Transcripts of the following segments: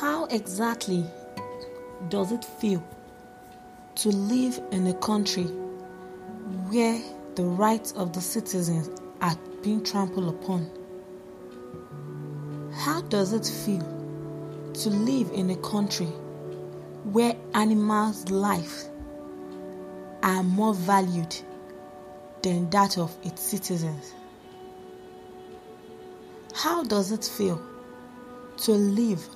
How exactly does it feel to live in a country where the rights of the citizens are being trampled upon? How does it feel to live in a country where animals' lives are more valued than that of its citizens? How does it feel to live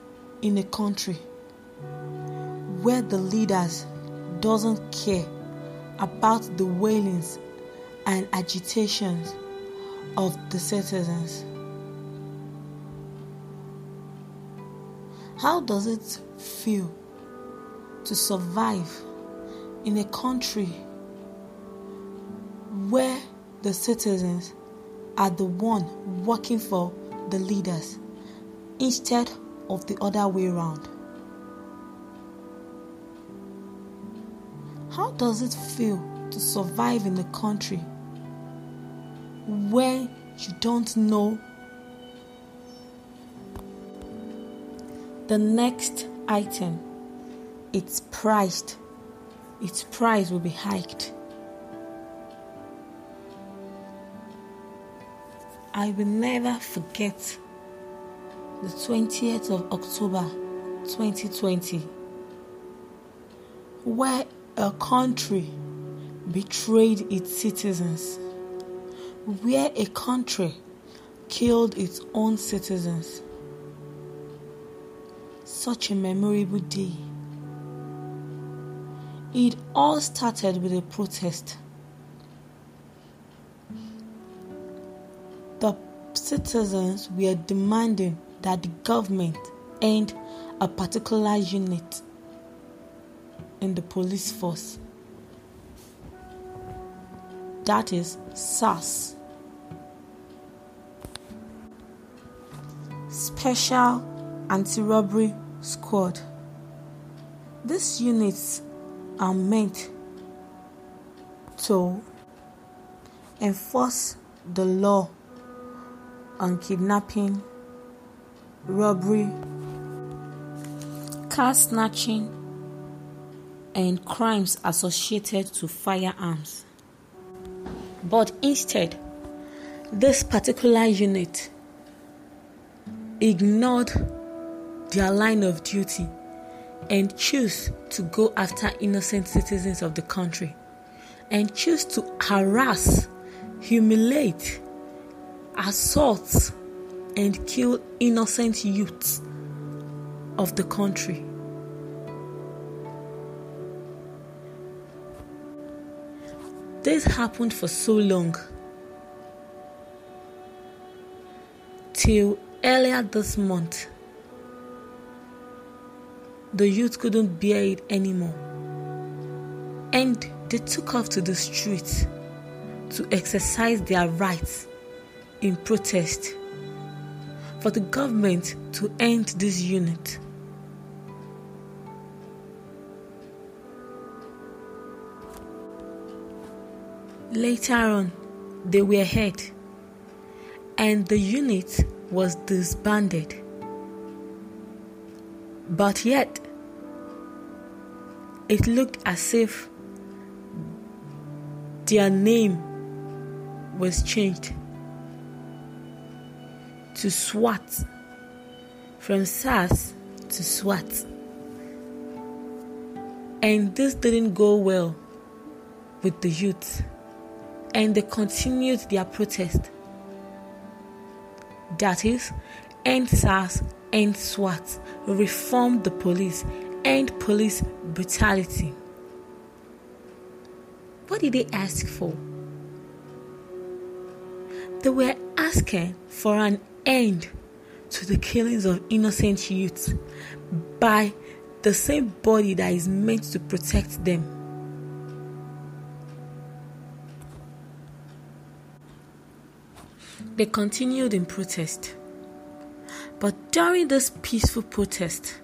in a country where the leaders doesn't care about the wailings and agitations of the citizens? How does it feel to survive in a country where the citizens are the one working for the leaders instead of the other way around? How does it feel to survive in a country where you don't know the next item? It's priced. Its price will be hiked. I will never forget the 20th of october 2020 where a country betrayed its citizens where a country killed its own citizens such a memorable day. It all started with a protest. The citizens were demanding that the government end a particular unit in the police force. That is SARS. Special Anti Robbery Squad. These units are meant to enforce the law on kidnapping, robbery, car snatching, and crimes associated to firearms. But instead, this particular unit ignored their line of duty and choose to go after innocent citizens of the country and choose to harass, humiliate, assault, and kill innocent youths of the country. This happened for so long till earlier this month the youth couldn't bear it anymore. And they took off to the streets to exercise their rights in protest for the government to end this unit. Later on, they were hurt, and the unit was disbanded. But yet, it looked as if their name was changed to SWAT from SARS to SWAT. And this didn't go well with the youth, and they continued their protest. That is, end SARS, end SWAT, reform the police, end police brutality. What did they ask for? They were asking for an end to the killings of innocent youths by the same body that is meant to protect them. They continued in protest. But during this peaceful protest,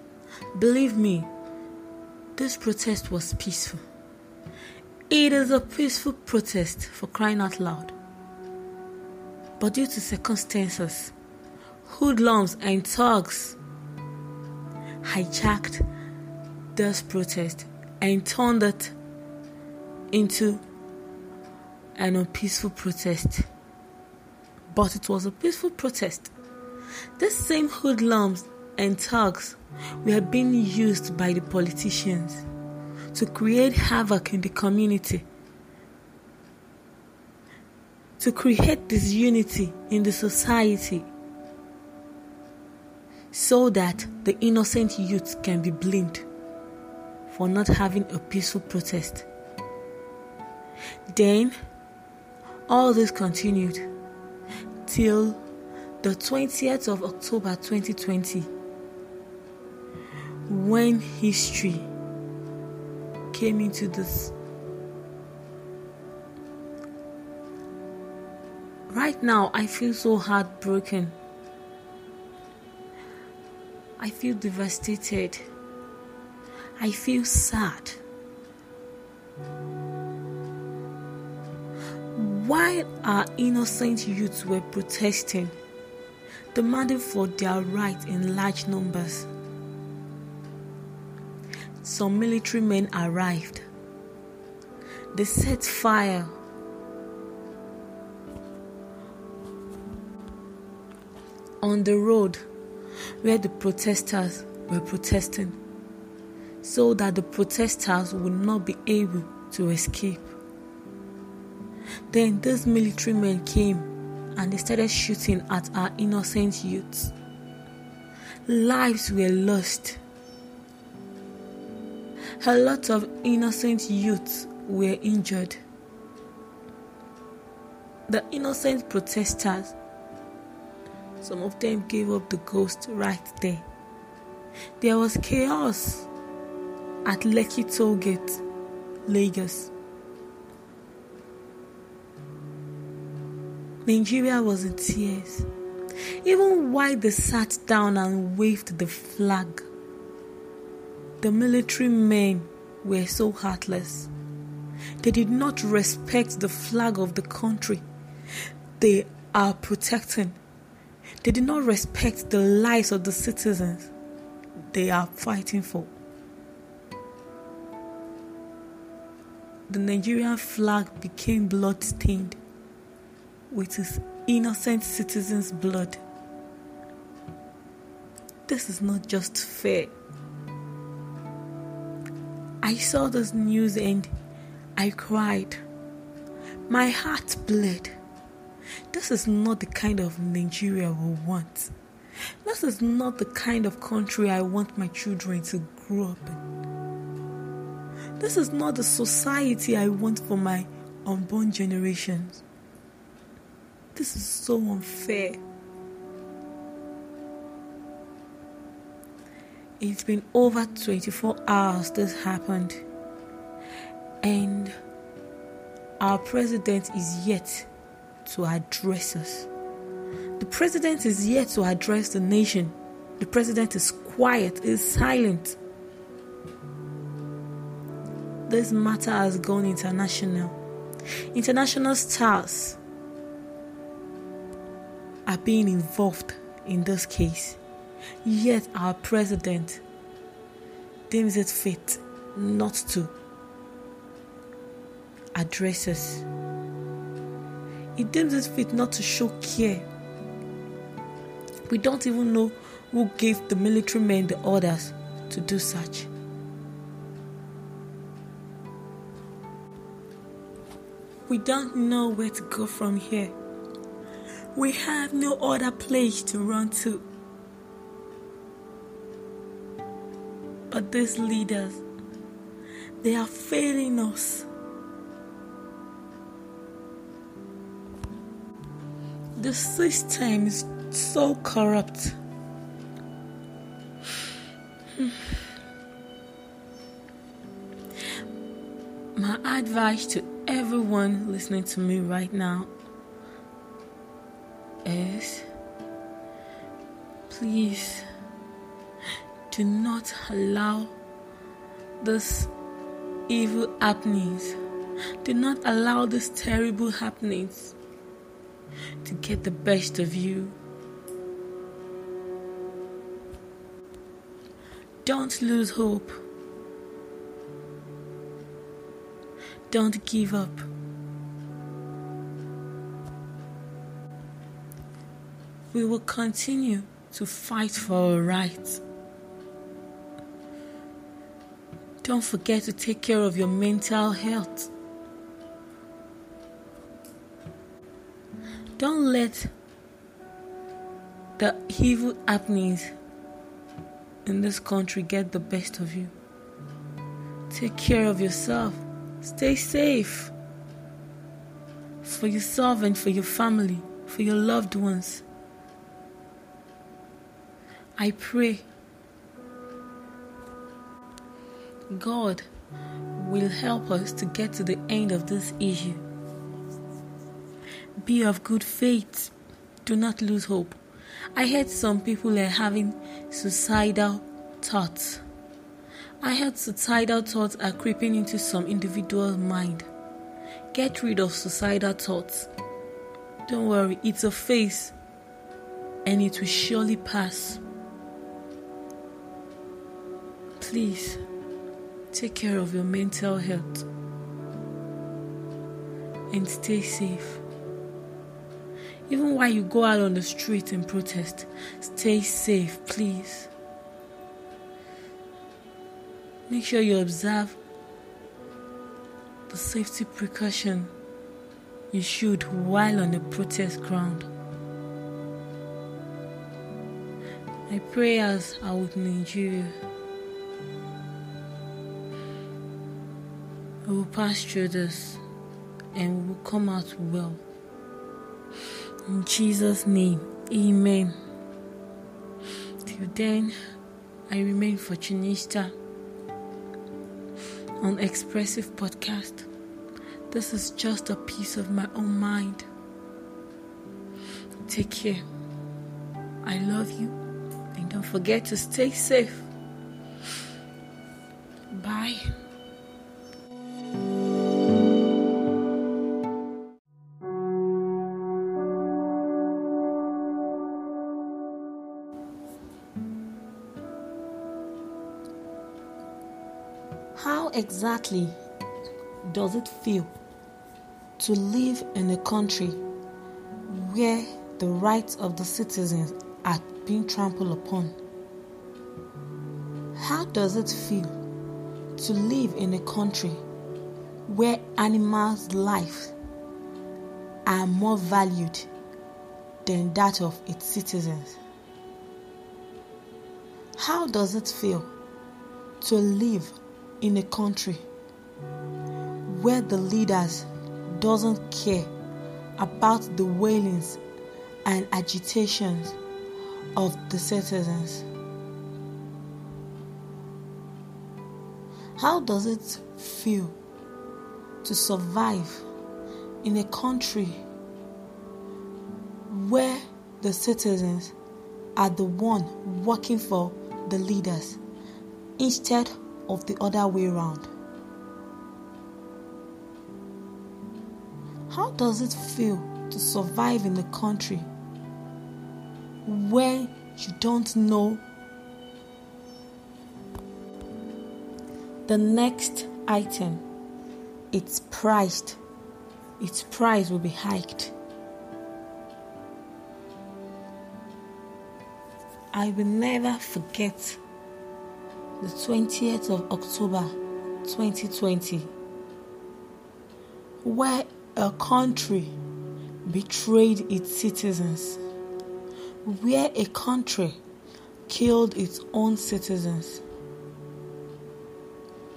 believe me, this protest was peaceful. It is a peaceful protest for crying out loud. But due to circumstances, hoodlums and thugs hijacked this protest and turned it into an unpeaceful protest. But it was a peaceful protest. These same hoodlums and thugs were being used by the politicians to create havoc in the community, to create this unity in the society, so that the innocent youth can be blamed for not having a peaceful protest. Then, all this continued till the 20th of October 2020 when history came into this. Right now, I feel so heartbroken. I feel devastated. I feel sad. While our innocent youths were protesting, demanding for their right in large numbers, some military men arrived. They set fire on the road where the protesters were protesting so that the protesters would not be able to escape. Then these military men came and they started shooting at our innocent youths. Lives were lost. A lot of innocent youths were injured. The innocent protesters, some of them gave up the ghost right there. There was chaos at Lekki Tollgate, Lagos. Nigeria was in tears. Even while they sat down and waved the flag, the military men were so heartless. They did not respect the flag of the country they are protecting. They did not respect the lives of the citizens they are fighting for. The Nigerian flag became blood stained with his innocent citizens' blood. This is not just fair. I saw this news and I cried. My heart bled. This is not the kind of Nigeria we want. This is not the kind of country I want my children to grow up in. This is not the society I want for my unborn generations. This is so unfair. It's been over 24 hours this happened, and our president is yet to address us. The president is yet to address the nation. The president is quiet, is silent. This matter has gone international. International stars are being involved in this case. Yet our president deems it fit not to address us. He deems it fit not to show care. We don't even know who gave the military men the orders to do such. We don't know where to go from here. We have no other place to run to. But these leaders, they are failing us. The system is so corrupt. My advice to everyone listening to me right now is please do not allow this evil happenings, do not allow these terrible happenings to get the best of you. Don't lose hope. Don't give up. We will continue to fight for our rights. Don't forget to take care of your mental health. Let the evil happenings in this country get the best of you. Take care of yourself. Stay safe for yourself and for your family, for your loved ones. I pray God will help us to get to the end of this issue. Be of good faith. Do not lose hope. I heard some people are having suicidal thoughts. I heard suicidal thoughts are creeping into some individual's mind. Get rid of suicidal thoughts. Don't worry, it's a phase and it will surely pass. Please take care of your mental health and stay safe. Even while you go out on the street and protest, stay safe, please. Make sure you observe the safety precaution you should while on the protest ground. My prayers are with Nigeria. We will pass through this and we will come out well. In Jesus' name, Amen. Till then, I remain Fortunista on Expressive Podcast. This is just a piece of my own mind. Take care. I love you. And don't forget to stay safe. Bye. Exactly does it feel to live in a country where the rights of the citizens are being trampled upon? How does it feel to live in a country where animals' lives are more valued than that of its citizens? How does it feel to live in a country where the leaders doesn't care about the wailings and agitations of the citizens. How does it feel to survive in a country where the citizens are the one working for the leaders instead of the other way around. How does it feel to survive in a country where you don't know the next item it's priced its price will be hiked i will never forget the 20th of October 2020, where a country betrayed its citizens, where a country killed its own citizens.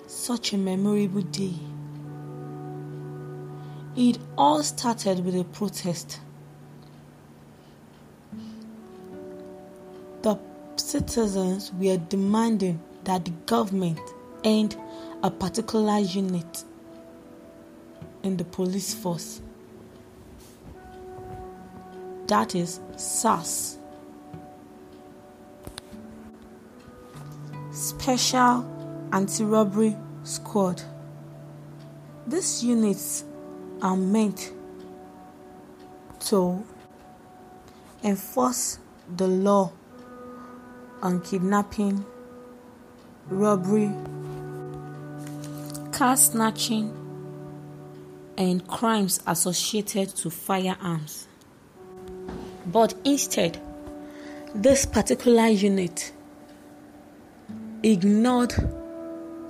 Such a memorable day. It all started with a protest. The citizens were demanding that the government end a particular unit in the police force. That is SARS. Special Anti Robbery Squad. These units are meant to enforce the law on kidnapping robbery, car snatching, and crimes associated to firearms. But instead, this particular unit ignored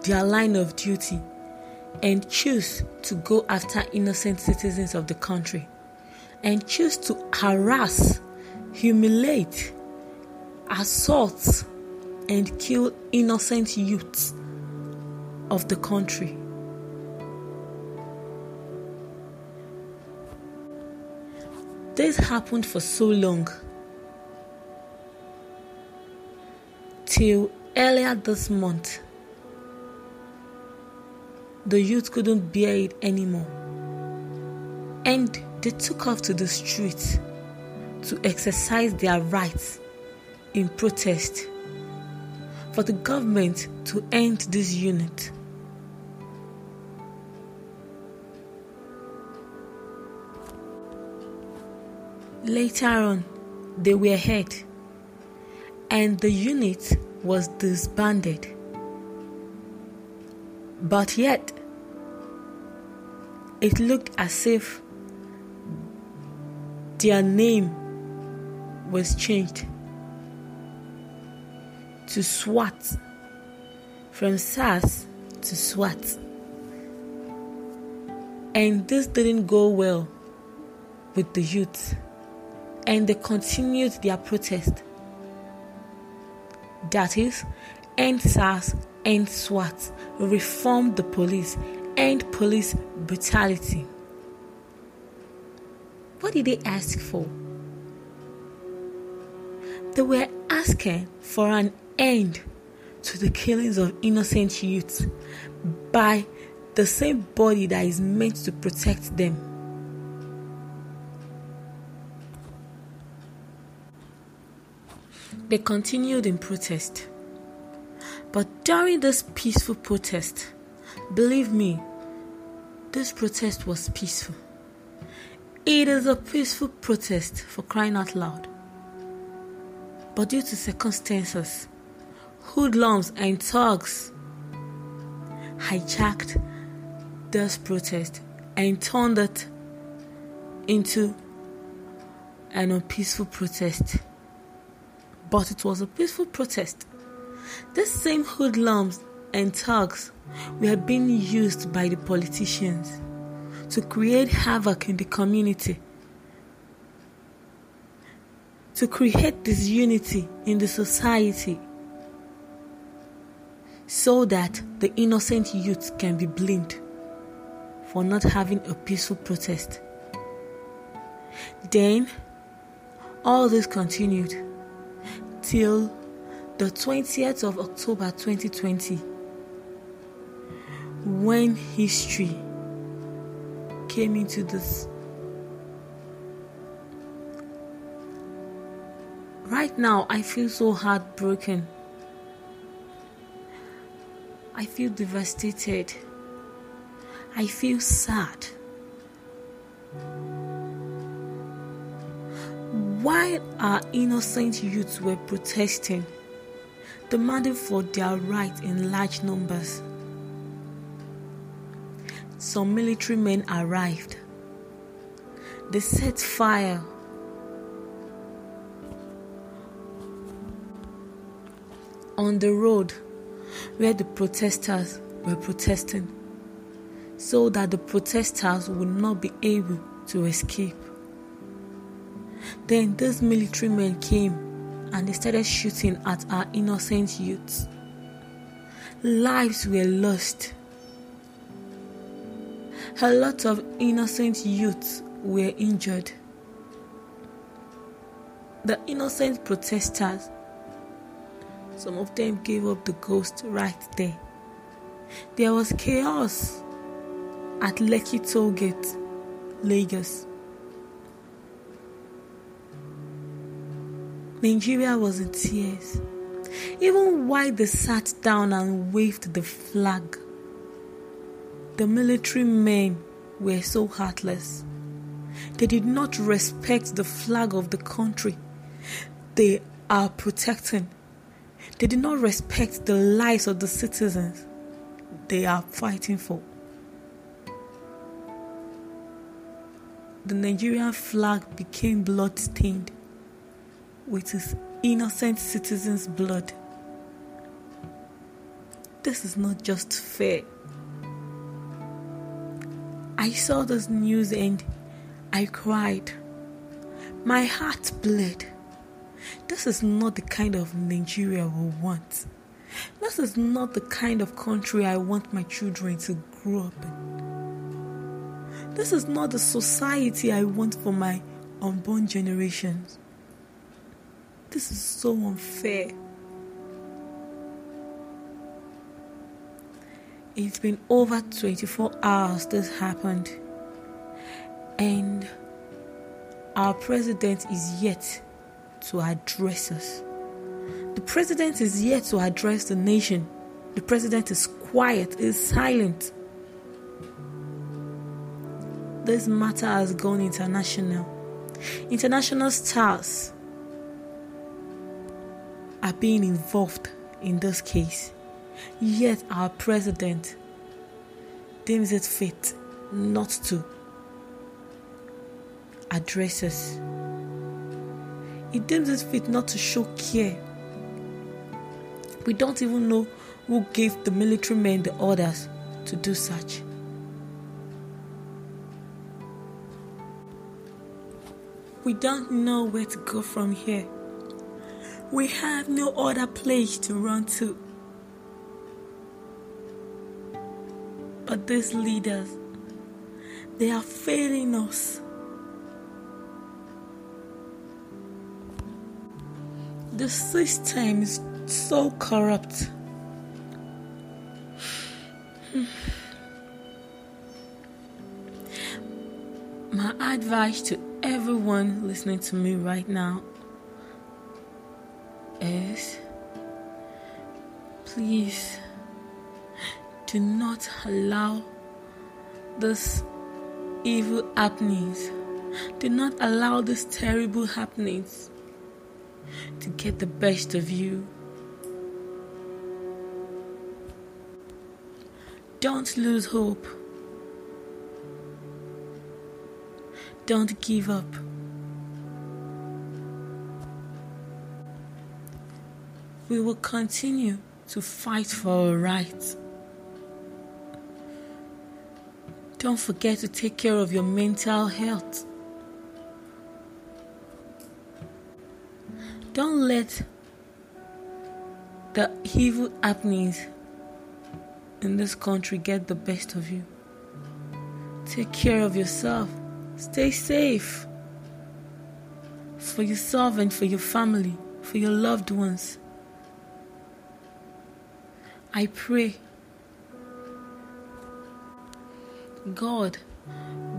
their line of duty and choose to go after innocent citizens of the country and choose to harass, humiliate, assault, and kill innocent youths of the country. This happened for so long till earlier this month. The youth couldn't bear it anymore and they took off to the streets to exercise their rights in protest for the government to end this unit. Later on, they were heard, and the unit was disbanded. But yet, it looked as if their name was changed to SWAT, from SARS to SWAT. And this didn't go well with the youth and they continued their protest. That is, end SARS, end SWAT, reform the police, end police brutality. What did they ask for? They were asking for an end to the killings of innocent youths by the same body that is meant to protect them. They continued in protest. But during this peaceful protest, believe me, this protest was peaceful. It is a peaceful protest for crying out loud. But due to circumstances, hoodlums and thugs hijacked this protest and turned it into an unpeaceful protest but it was a peaceful protest. These same hoodlums and thugs were being used by the politicians to create havoc in the community, to create disunity in the society, so that the innocent youth can be blamed for not having a peaceful protest. Then, all this continued till the 20th of October 2020 when history came into this. Right now, I feel so heartbroken. I feel devastated. I feel sad. While our innocent youths were protesting, demanding for their rights in large numbers, some military men arrived. They set fire on the road where the protesters were protesting so that the protesters would not be able to escape. Then these military men came and they started shooting at our innocent youths. Lives were lost. A lot of innocent youths were injured. The innocent protesters, some of them gave up the ghost right there. There was chaos at Lekki Tollgate, Lagos. Nigeria was in tears. Even while they sat down and waved the flag, the military men were so heartless. They did not respect the flag of the country they are protecting. They did not respect the lives of the citizens they are fighting for. The Nigerian flag became blood-stained with its innocent citizens' blood. This is not just fair. I saw this news and I cried. My heart bled. This is not the kind of Nigeria we want. This is not the kind of country I want my children to grow up in. This is not the society I want for my unborn generations. This is so unfair. It's been over 24 hours this happened, and our president is yet to address us. The president is yet to address the nation. The president is quiet, is silent. This matter has gone international. International stars are being involved in this case. Yet our president deems it fit not to address us. He deems it fit not to show care. We don't even know who gave the military men the orders to do such. We don't know where to go from here. We have no other place to run to. But these leaders, they are failing us. The system is so corrupt. Hmm. My advice to everyone listening to me right now is please do not allow this evil happenings. Do not allow these terrible happenings to get the best of you. Don't lose hope. Don't give up. We will continue to fight for our rights. Don't forget to take care of your mental health. Don't let the evil happenings in this country get the best of you. Take care of yourself. Stay safe for yourself and for your family, for your loved ones. I pray God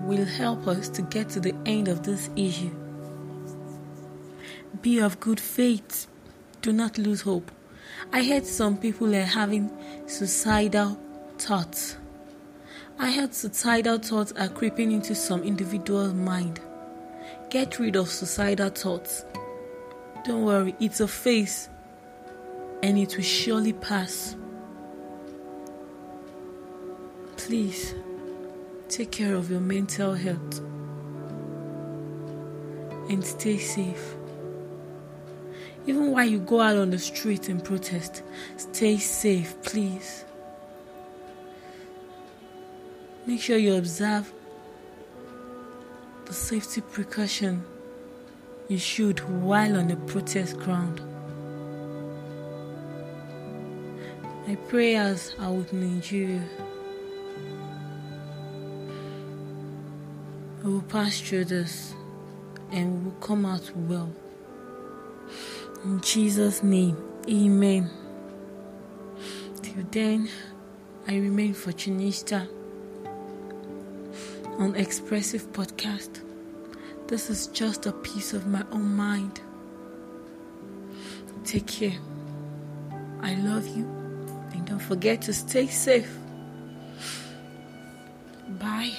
will help us to get to the end of this issue. Be of good faith. Do not lose hope. I heard some people are having suicidal thoughts. I heard suicidal thoughts are creeping into some individual's mind. Get rid of suicidal thoughts. Don't worry, it's a phase and it will surely pass. Please take care of your mental health and stay safe. Even while you go out on the street and protest, stay safe, please. Make sure you observe the safety precaution you should while on the protest ground. My prayers are with Nigeria. We will pass through this and we will come out well. In Jesus' name, Amen. Till then, I remain Fortunista on Expressive Podcast. This is just a piece of my own mind. Take care. I love you. And don't forget to stay safe. Bye.